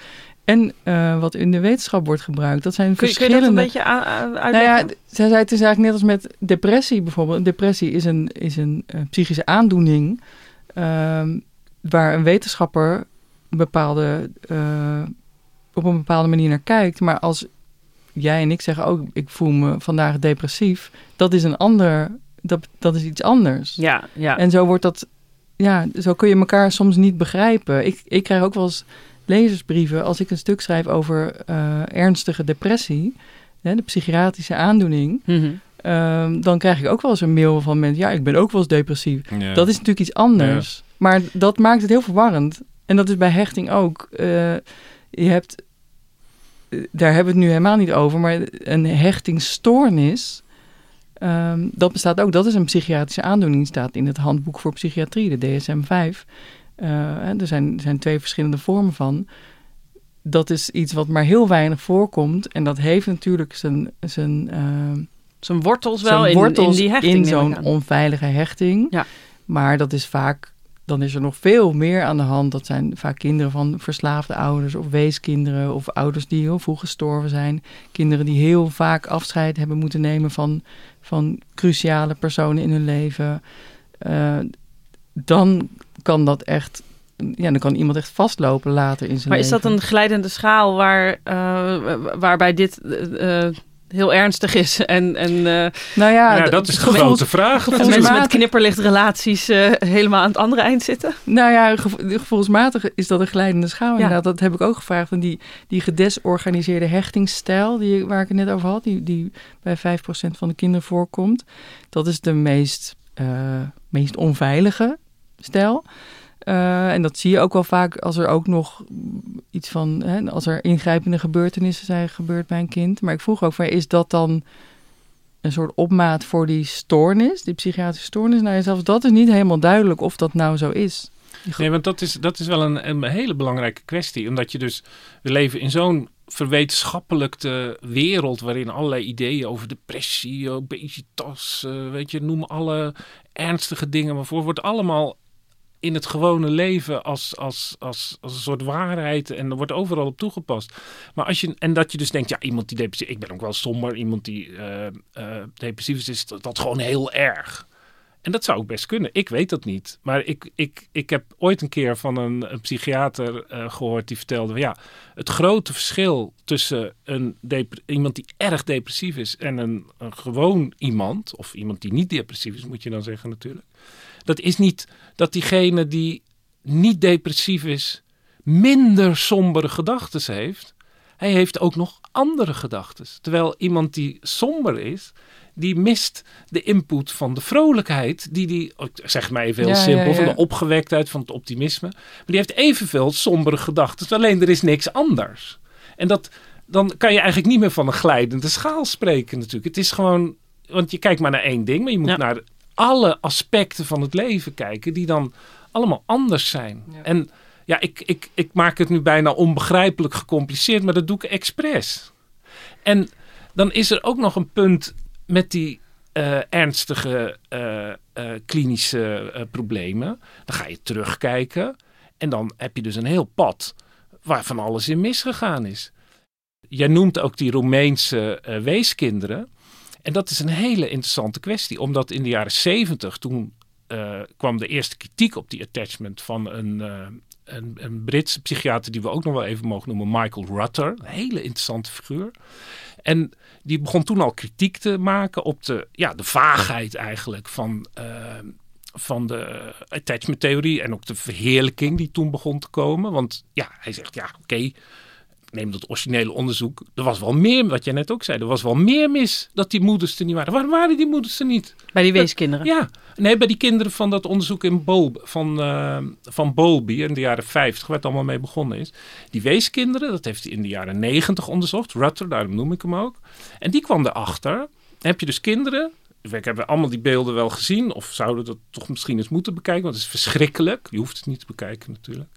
En uh, wat in de wetenschap wordt gebruikt. Dat zijn kun, verschillende... Kun je dat een beetje uitleggen? Nou ja, zij zei het is eigenlijk net als met depressie bijvoorbeeld. Depressie is een, is een uh, psychische aandoening... Uh, waar een wetenschapper bepaalde, uh, op een bepaalde manier naar kijkt. Maar als jij en ik zeggen ook, ik voel me vandaag depressief, dat is een ander, dat, dat is iets anders. Ja, ja. En zo wordt dat, ja, zo kun je elkaar soms niet begrijpen. Ik, ik krijg ook wel eens lezersbrieven als ik een stuk schrijf over uh, ernstige depressie, hè, de psychiatrische aandoening. Mm -hmm. um, dan krijg ik ook wel eens een mail van mensen, ja, ik ben ook wel eens depressief. Ja. Dat is natuurlijk iets anders. Ja. Maar dat maakt het heel verwarrend. En dat is bij hechting ook. Uh, je hebt, daar hebben we het nu helemaal niet over, maar een hechtingsstoornis, um, dat bestaat ook. Dat is een psychiatrische aandoening, staat in het handboek voor psychiatrie, de DSM-5. Uh, er zijn, zijn twee verschillende vormen van. Dat is iets wat maar heel weinig voorkomt. En dat heeft natuurlijk zijn, zijn, uh, zijn wortels wel zijn wortels in, in die hechting. In zo'n onveilige hechting. Ja. Maar dat is vaak dan is er nog veel meer aan de hand. Dat zijn vaak kinderen van verslaafde ouders of weeskinderen of ouders die heel vroeg gestorven zijn. Kinderen die heel vaak afscheid hebben moeten nemen van, van cruciale personen in hun leven. Uh, dan kan dat echt ja, dan kan iemand echt vastlopen later in zijn maar leven. Maar is dat een glijdende schaal waar, uh, waarbij dit uh, heel ernstig is. En, en, uh, nou ja, ja, dat is de grote vraag. Dat mensen met knipperlichtrelaties uh, helemaal aan het andere eind zitten. Nou ja, gevo gevoelsmatig is dat een glijdende schaal. Ja. Dat heb ik ook gevraagd. Van die, die gedesorganiseerde hechtingsstijl, die, waar ik het net over had, die, die bij 5% van de kinderen voorkomt. Dat is de meest, uh, meest onveilige stijl. Uh, en dat zie je ook wel vaak als er ook nog iets van, hè, als er ingrijpende gebeurtenissen zijn gebeurd bij een kind. Maar ik vroeg ook van, is dat dan een soort opmaat voor die stoornis, die psychiatrische stoornis? Nou, zelfs dat is niet helemaal duidelijk of dat nou zo is. Nee, want dat is, dat is wel een, een hele belangrijke kwestie. Omdat je dus, we leven in zo'n verwetenschappelijke wereld waarin allerlei ideeën over depressie, obesitas, uh, weet je, noem alle ernstige dingen maar voor, wordt allemaal in het gewone leven als, als, als, als een soort waarheid en er wordt overal op toegepast. Maar als je, en dat je dus denkt, ja, iemand die depressief, ik ben ook wel somber, iemand die uh, uh, depressief is, is dat, dat gewoon heel erg. En dat zou ook best kunnen. Ik weet dat niet. Maar ik, ik, ik heb ooit een keer van een, psychiater uh, gehoord die vertelde: ja, het grote verschil tussen een iemand die erg depressief is en een, een gewoon iemand, of iemand die niet depressief is, moet je dan zeggen natuurlijk. Dat is niet dat diegene die niet depressief is, minder sombere gedachten heeft. Hij heeft ook nog andere gedachten. Terwijl iemand die somber is, die mist de input van de vrolijkheid. Die die, zeg maar even heel simpel, van de opgewektheid, van het optimisme. Maar die heeft evenveel sombere gedachten. Alleen er is niks anders. En dat, dan kan je eigenlijk niet meer van een glijdende schaal spreken natuurlijk. Het is gewoon, want je kijkt maar naar één ding, maar je moet naar alle aspecten van het leven kijken die dan allemaal anders zijn. En ja, ik, ik, ik maak het nu bijna onbegrijpelijk gecompliceerd, maar dat doe ik expres. En dan is er ook nog een punt met die uh, ernstige uh, klinische problemen. Dan ga je terugkijken en dan heb je dus een heel pad waar van alles in misgegaan is. Jij noemt ook die Roemeense weeskinderen. En dat is een hele interessante kwestie, omdat in de jaren zeventig, toen kwam de eerste kritiek op die attachment van een, een, een Britse psychiater die we ook nog wel even mogen noemen, Michael Rutter. Een hele interessante figuur. En die begon toen al kritiek te maken op de, ja, de vaagheid eigenlijk van, uh, van de attachment theorie en ook de verheerlijking die toen begon te komen. Want ja, hij zegt ja, oké, neem dat originele onderzoek. Er was wel meer, wat jij net ook zei, er was wel meer mis dat die moeders er niet waren. Waarom waren die moeders er niet? Bij die weeskinderen? Ja, nee, bij die kinderen van dat onderzoek in Bol, van, uh, van Bowlby in de jaren 50, waar het allemaal mee begonnen is. Die weeskinderen, dat heeft hij in de jaren 90 onderzocht. Rutter, daarom noem ik hem ook. En die kwam erachter. Dan heb je dus kinderen we hebben allemaal die beelden wel gezien, of zouden dat toch misschien eens moeten bekijken, want het is verschrikkelijk. Je hoeft het niet te bekijken natuurlijk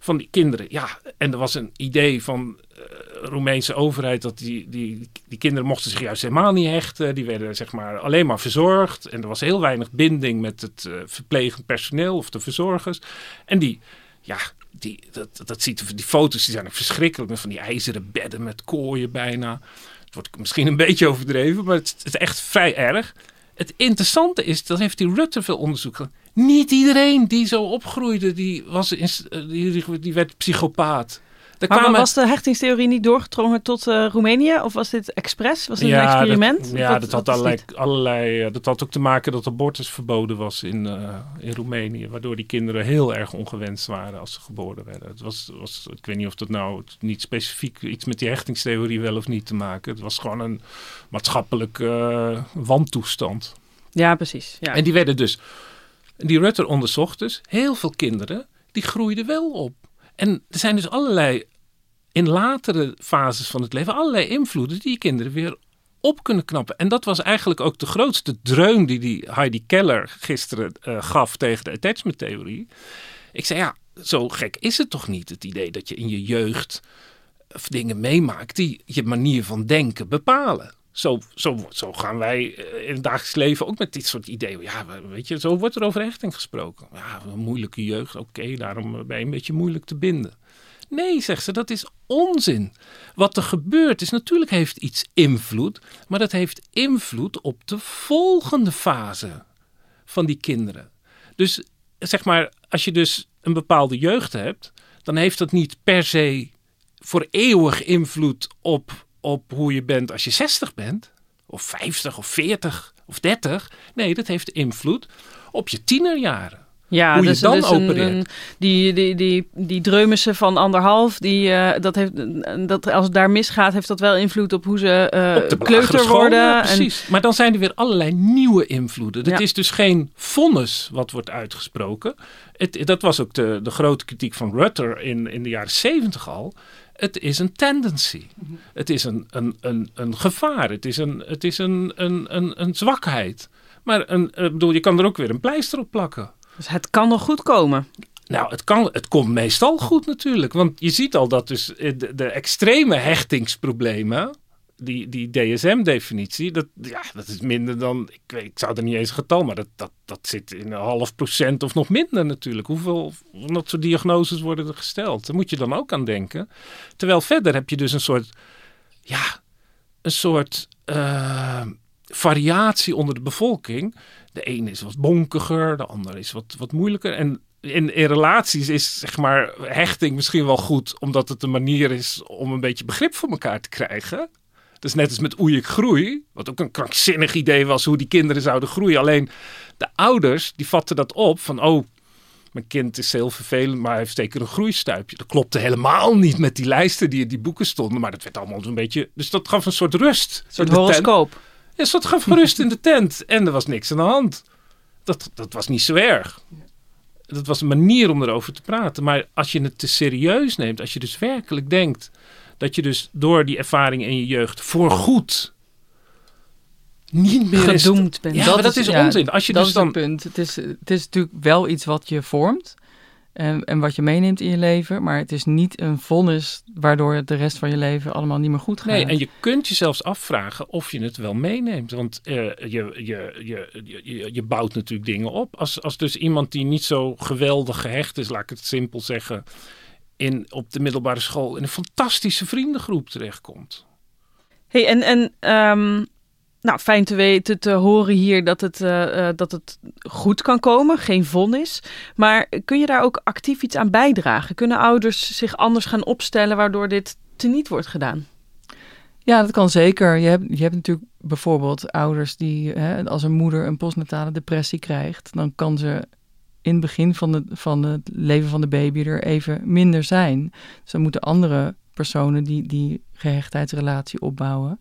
van die kinderen. Ja, en er was een idee van de uh, Roemeense overheid dat die, die, die kinderen mochten zich juist helemaal niet hechten. Die werden zeg maar alleen maar verzorgd. En er was heel weinig binding met het uh, verplegend personeel of de verzorgers. En die, ja, die, dat, dat ziet, die foto's die zijn verschrikkelijk. Met van die ijzeren bedden met kooien bijna. Het wordt misschien een beetje overdreven, maar het is echt vrij erg. Het interessante is, dat heeft die Rutte veel onderzoek gedaan. Niet iedereen die zo opgroeide, die, was in, die, die werd psychopaat. Maar kwamen... was de hechtingstheorie niet doorgedrongen tot uh, Roemenië? Of was dit expres? Was dit ja, een experiment? Dat, ja, dat had allerlei, allerlei, uh, dat had ook te maken dat abortus verboden was in, uh, in Roemenië. Waardoor die kinderen heel erg ongewenst waren als ze geboren werden. Het was, was, ik weet niet of dat nou niet specifiek iets met die hechtingstheorie wel of niet te maken. Het was gewoon een maatschappelijk wantoestand. Ja, precies. Ja. En die werden dus die Rutter onderzocht dus heel veel kinderen die groeiden wel op. En er zijn dus allerlei, in latere fases van het leven, allerlei invloeden die kinderen weer op kunnen knappen. En dat was eigenlijk ook de grootste dreun die, die Heidi Keller gisteren uh, gaf tegen de attachment theorie. Ik zei ja, zo gek is het toch niet het idee dat je in je jeugd dingen meemaakt die je manier van denken bepalen. Zo, zo, zo gaan wij eh, in het dagelijks leven ook met dit soort ideeën. Ja, weet je, zo wordt er over hechting gesproken. Ja, een moeilijke jeugd, oké, daarom ben je een beetje moeilijk te binden. Nee, zegt ze, dat is onzin. Wat er gebeurt is, natuurlijk heeft iets invloed, maar dat heeft invloed op de volgende fase van die kinderen. Dus zeg maar, als je dus een bepaalde jeugd hebt, dan heeft dat niet per se voor eeuwig invloed op op hoe je bent als je 60 bent, of 50 of 40 of 30. Nee, dat heeft invloed op je tienerjaren. Ja, hoe dus, je dan dus een, opereert. Een, die, die, die, die dreumissen van anderhalf, die, uh, dat heeft, dat als het daar misgaat, heeft dat wel invloed op hoe ze uh, op de kleuter worden. Ja, precies. En... Maar dan zijn er weer allerlei nieuwe invloeden. Het Ja. is dus geen vonnis wat wordt uitgesproken. Het, dat was ook de, de grote kritiek van Rutter in, in de jaren zeventig al. Het is een tendency. Het is een, een, een, een gevaar. Het is een, het is een, een, een, een zwakheid. Maar een, ik bedoel, je kan er ook weer een pleister op plakken. Dus het kan nog goed komen. Nou, het, kan, het komt meestal goed natuurlijk. Want je ziet al dat dus de, de extreme hechtingsproblemen, die, die DSM-definitie, dat, ja, dat is minder dan, ik, ik zou er niet eens een getal, maar dat, dat, dat zit in een half procent of nog minder natuurlijk. Hoeveel van dat soort diagnoses worden er gesteld? Daar moet je dan ook aan denken. Terwijl verder heb je dus een soort, ja, een soort uh, variatie onder de bevolking. De ene is wat bonkiger, de andere is wat, wat moeilijker. En in, in relaties is zeg maar hechting misschien wel goed, omdat het een manier is om een beetje begrip voor elkaar te krijgen. Dus net als met Oei ik groei, wat ook een krankzinnig idee was hoe die kinderen zouden groeien. Alleen de ouders die vatten dat op van oh, mijn kind is heel vervelend, maar hij heeft zeker een groeistuipje. Dat klopte helemaal niet met die lijsten die in die boeken stonden, maar dat werd allemaal zo'n beetje... Dus dat gaf een soort rust. Een soort horoscoop. Ja, dat gaf rust in de tent en er was niks aan de hand. Dat, dat was niet zo erg dat was een manier om erover te praten. Maar als je het te serieus neemt, als je dus werkelijk denkt dat je dus door die ervaring in je jeugd voorgoed niet meer gedoemd bent. Ja, dat, dat is, onzin. Als je dat dus dan... is het punt. Het is, het is natuurlijk wel iets wat je vormt. En, en wat je meeneemt in je leven. Maar het is niet een vonnis waardoor het de rest van je leven allemaal niet meer goed gaat. Nee, en je kunt je zelfs afvragen of je het wel meeneemt. Want uh, je, je, je, je, je bouwt natuurlijk dingen op. Als, als dus iemand die niet zo geweldig gehecht is, laat ik het simpel zeggen, in, op de middelbare school in een fantastische vriendengroep terechtkomt. Hey, en, en um nou, fijn te weten, te horen hier dat het, uh, dat het goed kan komen, geen vonnis. Maar kun je daar ook actief iets aan bijdragen? Kunnen ouders zich anders gaan opstellen waardoor dit teniet wordt gedaan? Ja, dat kan zeker. Je hebt, je hebt natuurlijk bijvoorbeeld ouders die, hè, als een moeder een postnatale depressie krijgt, dan kan ze in het begin van, de, van het leven van de baby er even minder zijn. Dus dan moeten andere personen die die gehechtheidsrelatie opbouwen,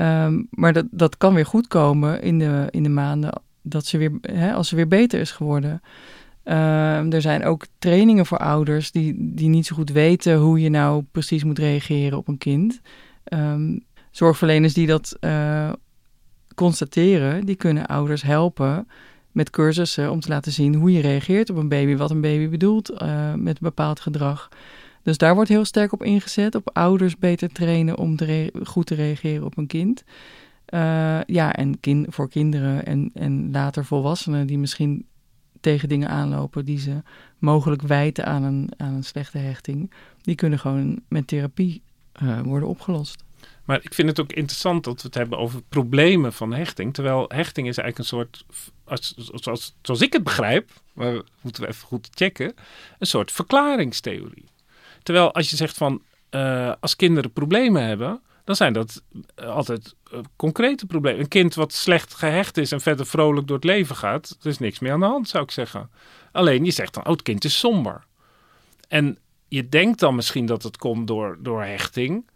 Um, maar dat, dat kan weer goed komen in de, in de maanden dat ze weer, hè, als ze weer beter is geworden. Um, er zijn ook trainingen voor ouders die, die niet zo goed weten hoe je nou precies moet reageren op een kind. Um, zorgverleners die dat uh, constateren, die kunnen ouders helpen met cursussen om te laten zien hoe je reageert op een baby, wat een baby bedoelt uh, met een bepaald gedrag. Dus daar wordt heel sterk op ingezet, op ouders beter trainen om goed te reageren op een kind. Uh, ja, en voor kinderen en, en later volwassenen die misschien tegen dingen aanlopen die ze mogelijk wijten aan een, aan een slechte hechting, die kunnen gewoon met therapie uh, worden opgelost. Maar ik vind het ook interessant dat we het hebben over problemen van hechting. Terwijl hechting is eigenlijk een soort, als, zoals, zoals ik het begrijp, maar moeten we even goed checken, een soort verklaringstheorie. Terwijl als je zegt van uh, als kinderen problemen hebben, dan zijn dat eh, altijd uh, concrete problemen. Een kind wat slecht gehecht is en verder vrolijk door het leven gaat, er is niks meer aan de hand, zou ik zeggen. Alleen je zegt dan, oh, het kind is somber. En je denkt dan misschien dat het komt door, door hechting.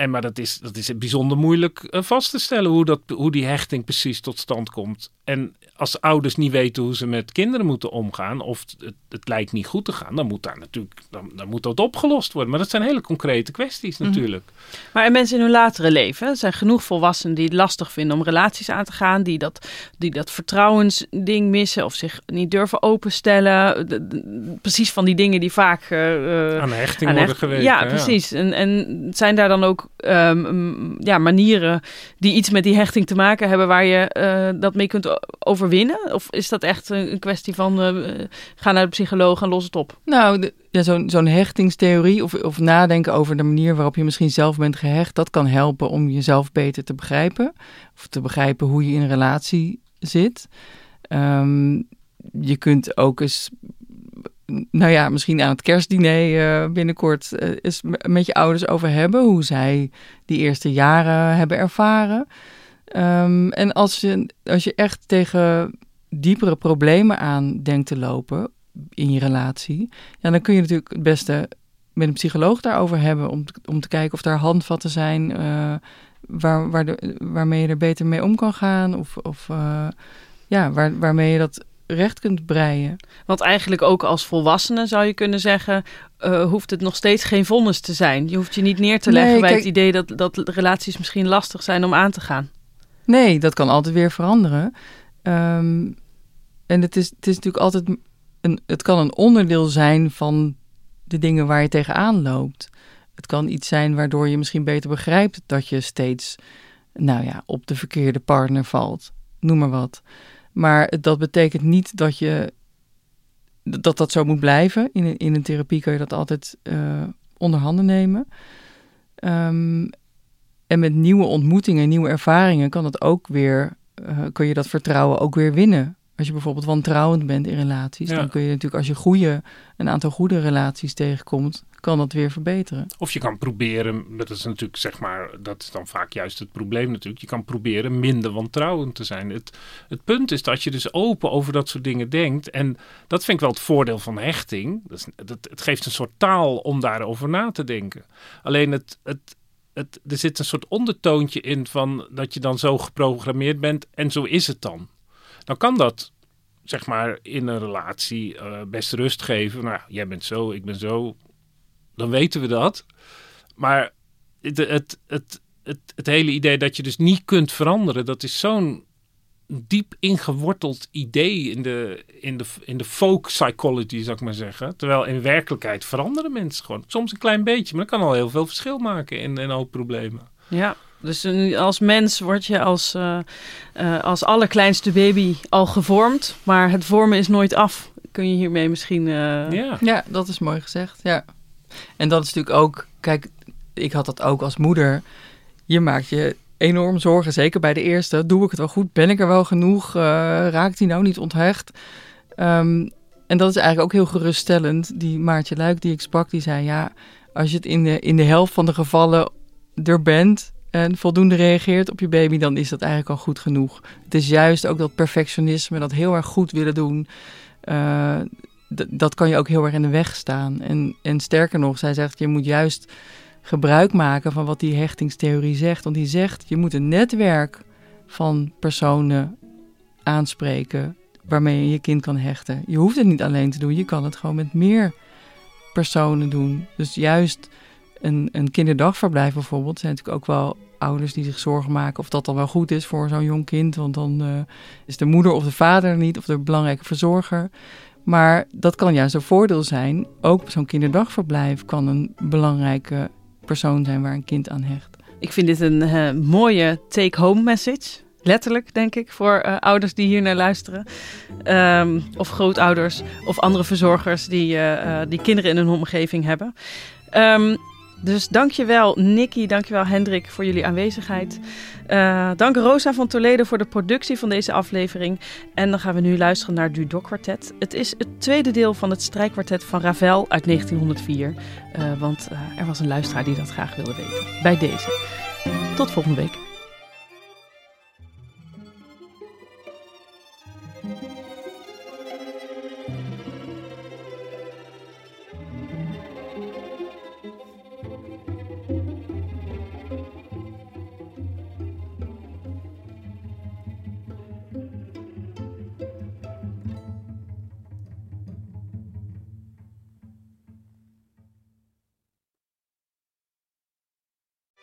En, maar dat is, dat is bijzonder moeilijk vast te stellen hoe, dat, hoe die hechting precies tot stand komt. En als ouders niet weten hoe ze met kinderen moeten omgaan, of het, het lijkt niet goed te gaan, dan moet daar natuurlijk dan, dan, moet dat opgelost worden. Maar dat zijn hele concrete kwesties mhm. natuurlijk. Maar en mensen in hun latere leven, er zijn genoeg volwassenen die het lastig vinden om relaties aan te gaan, die dat, die dat vertrouwensding missen of zich niet durven openstellen. precies van die dingen die vaak uh, aan hechting worden geweest. Ja, precies. En, en zijn daar dan ook um, ja, manieren die iets met die hechting te maken hebben waar je uh, dat mee kunt over winnen? Of is dat echt een, kwestie van uh, ga naar de psycholoog en los het op? Nou, ja, zo'n zo'n hechtingstheorie of, of nadenken over de manier waarop je misschien zelf bent gehecht, dat kan helpen om jezelf beter te begrijpen. Of te begrijpen hoe je in een relatie zit. Um, je kunt ook eens nou ja, misschien aan het kerstdiner uh, binnenkort eens met je ouders over hebben. Hoe zij die eerste jaren hebben ervaren. Um, en als je, als je echt tegen diepere problemen aan denkt te lopen in je relatie, ja, dan kun je natuurlijk het beste met een psycholoog daarover hebben. Om te, om te kijken of daar handvatten zijn uh, waar, waarmee je er beter mee om kan gaan. Of, of ja, waar, waarmee je dat recht kunt breien. Want eigenlijk ook als volwassene zou je kunnen zeggen, uh, hoeft het nog steeds geen vonnis te zijn. Je hoeft je niet neer te leggen nee, bij kijk, het idee dat, dat relaties misschien lastig zijn om aan te gaan. Nee, dat kan altijd weer veranderen. Um, en het is, het is natuurlijk altijd een, het kan een onderdeel zijn van de dingen waar je tegenaan loopt. Het kan iets zijn waardoor je misschien beter begrijpt dat je steeds, nou ja, op de verkeerde partner valt. Noem maar wat. Maar dat betekent niet dat je dat dat zo moet blijven. In een, in een therapie kun je dat altijd uh, onder handen nemen. Um, en met nieuwe ontmoetingen, nieuwe ervaringen kan dat ook weer, uh, kun je dat vertrouwen ook weer winnen. Als je bijvoorbeeld wantrouwend bent in relaties, dan kun je natuurlijk als je goede, een aantal goede relaties tegenkomt, kan dat weer verbeteren. Of je kan proberen, dat is natuurlijk zeg maar, dat is dan vaak juist het probleem natuurlijk. Je kan proberen minder wantrouwend te zijn. Het, het punt is dat je dus open over dat soort dingen denkt. En dat vind ik wel het voordeel van hechting. Dat, is, dat het geeft een soort taal om daarover na te denken. Alleen het, het, het, er zit een soort ondertoontje in van dat je dan zo geprogrammeerd bent en zo is het dan. Dan kan dat, zeg maar, in een relatie uh, best rust geven. Nou, jij bent zo, ik ben zo. Dan weten we dat. Maar het, het, het, het, hele idee dat je dus niet kunt veranderen, dat is zo'n diep ingeworteld idee in de, in, de, in de folk psychology, zou ik maar zeggen. Terwijl in werkelijkheid veranderen mensen gewoon. Soms een klein beetje, maar dat kan al heel veel verschil maken in, in hoop problemen. Ja, dus als mens word je als, uh, uh, als allerkleinste baby al gevormd, maar het vormen is nooit af. Kun je hiermee misschien... Uh... Ja. ja, dat is mooi gezegd, ja. En dat is natuurlijk ook, kijk, ik had dat ook als moeder. Je maakt je enorm zorgen, zeker bij de eerste. Doe ik het wel goed? Ben ik er wel genoeg? Uh, raakt hij nou niet onthecht? Um, en dat is eigenlijk ook heel geruststellend. Die Maartje Luik die ik sprak, die zei... ja, als je het in de, in de helft van de gevallen er bent... en voldoende reageert op je baby... dan is dat eigenlijk al goed genoeg. Het is juist ook dat perfectionisme, dat heel erg goed willen doen... Uh, dat kan je ook heel erg in de weg staan. En, en sterker nog, zij zegt, je moet juist gebruik maken van wat die hechtingstheorie zegt. Want die zegt, je moet een netwerk van personen aanspreken waarmee je je kind kan hechten. Je hoeft het niet alleen te doen, je kan het gewoon met meer personen doen. Dus juist een, een kinderdagverblijf bijvoorbeeld, zijn natuurlijk ook wel ouders die zich zorgen maken of dat dan wel goed is voor zo'n jong kind. Want dan uh, is de moeder of de vader niet of de belangrijke verzorger. Maar dat kan juist een voordeel zijn. Ook zo'n kinderdagverblijf kan een belangrijke persoon zijn waar een kind aan hecht. Ik vind dit een uh, mooie take-home message. Letterlijk, denk ik, voor uh, ouders die hier naar luisteren. Um, of grootouders of andere verzorgers die, die kinderen in hun omgeving hebben. Um, dus dankjewel Nicky, dankjewel Hendrik voor jullie aanwezigheid. Uh, dank Rosa van Toledo voor de productie van deze aflevering. En dan gaan we nu luisteren naar Dudok Quartet. Het is het tweede deel van het strijkkwartet van Ravel uit 1904. Uh, want uh, er was een luisteraar die dat graag wilde weten. Bij deze. Tot volgende week.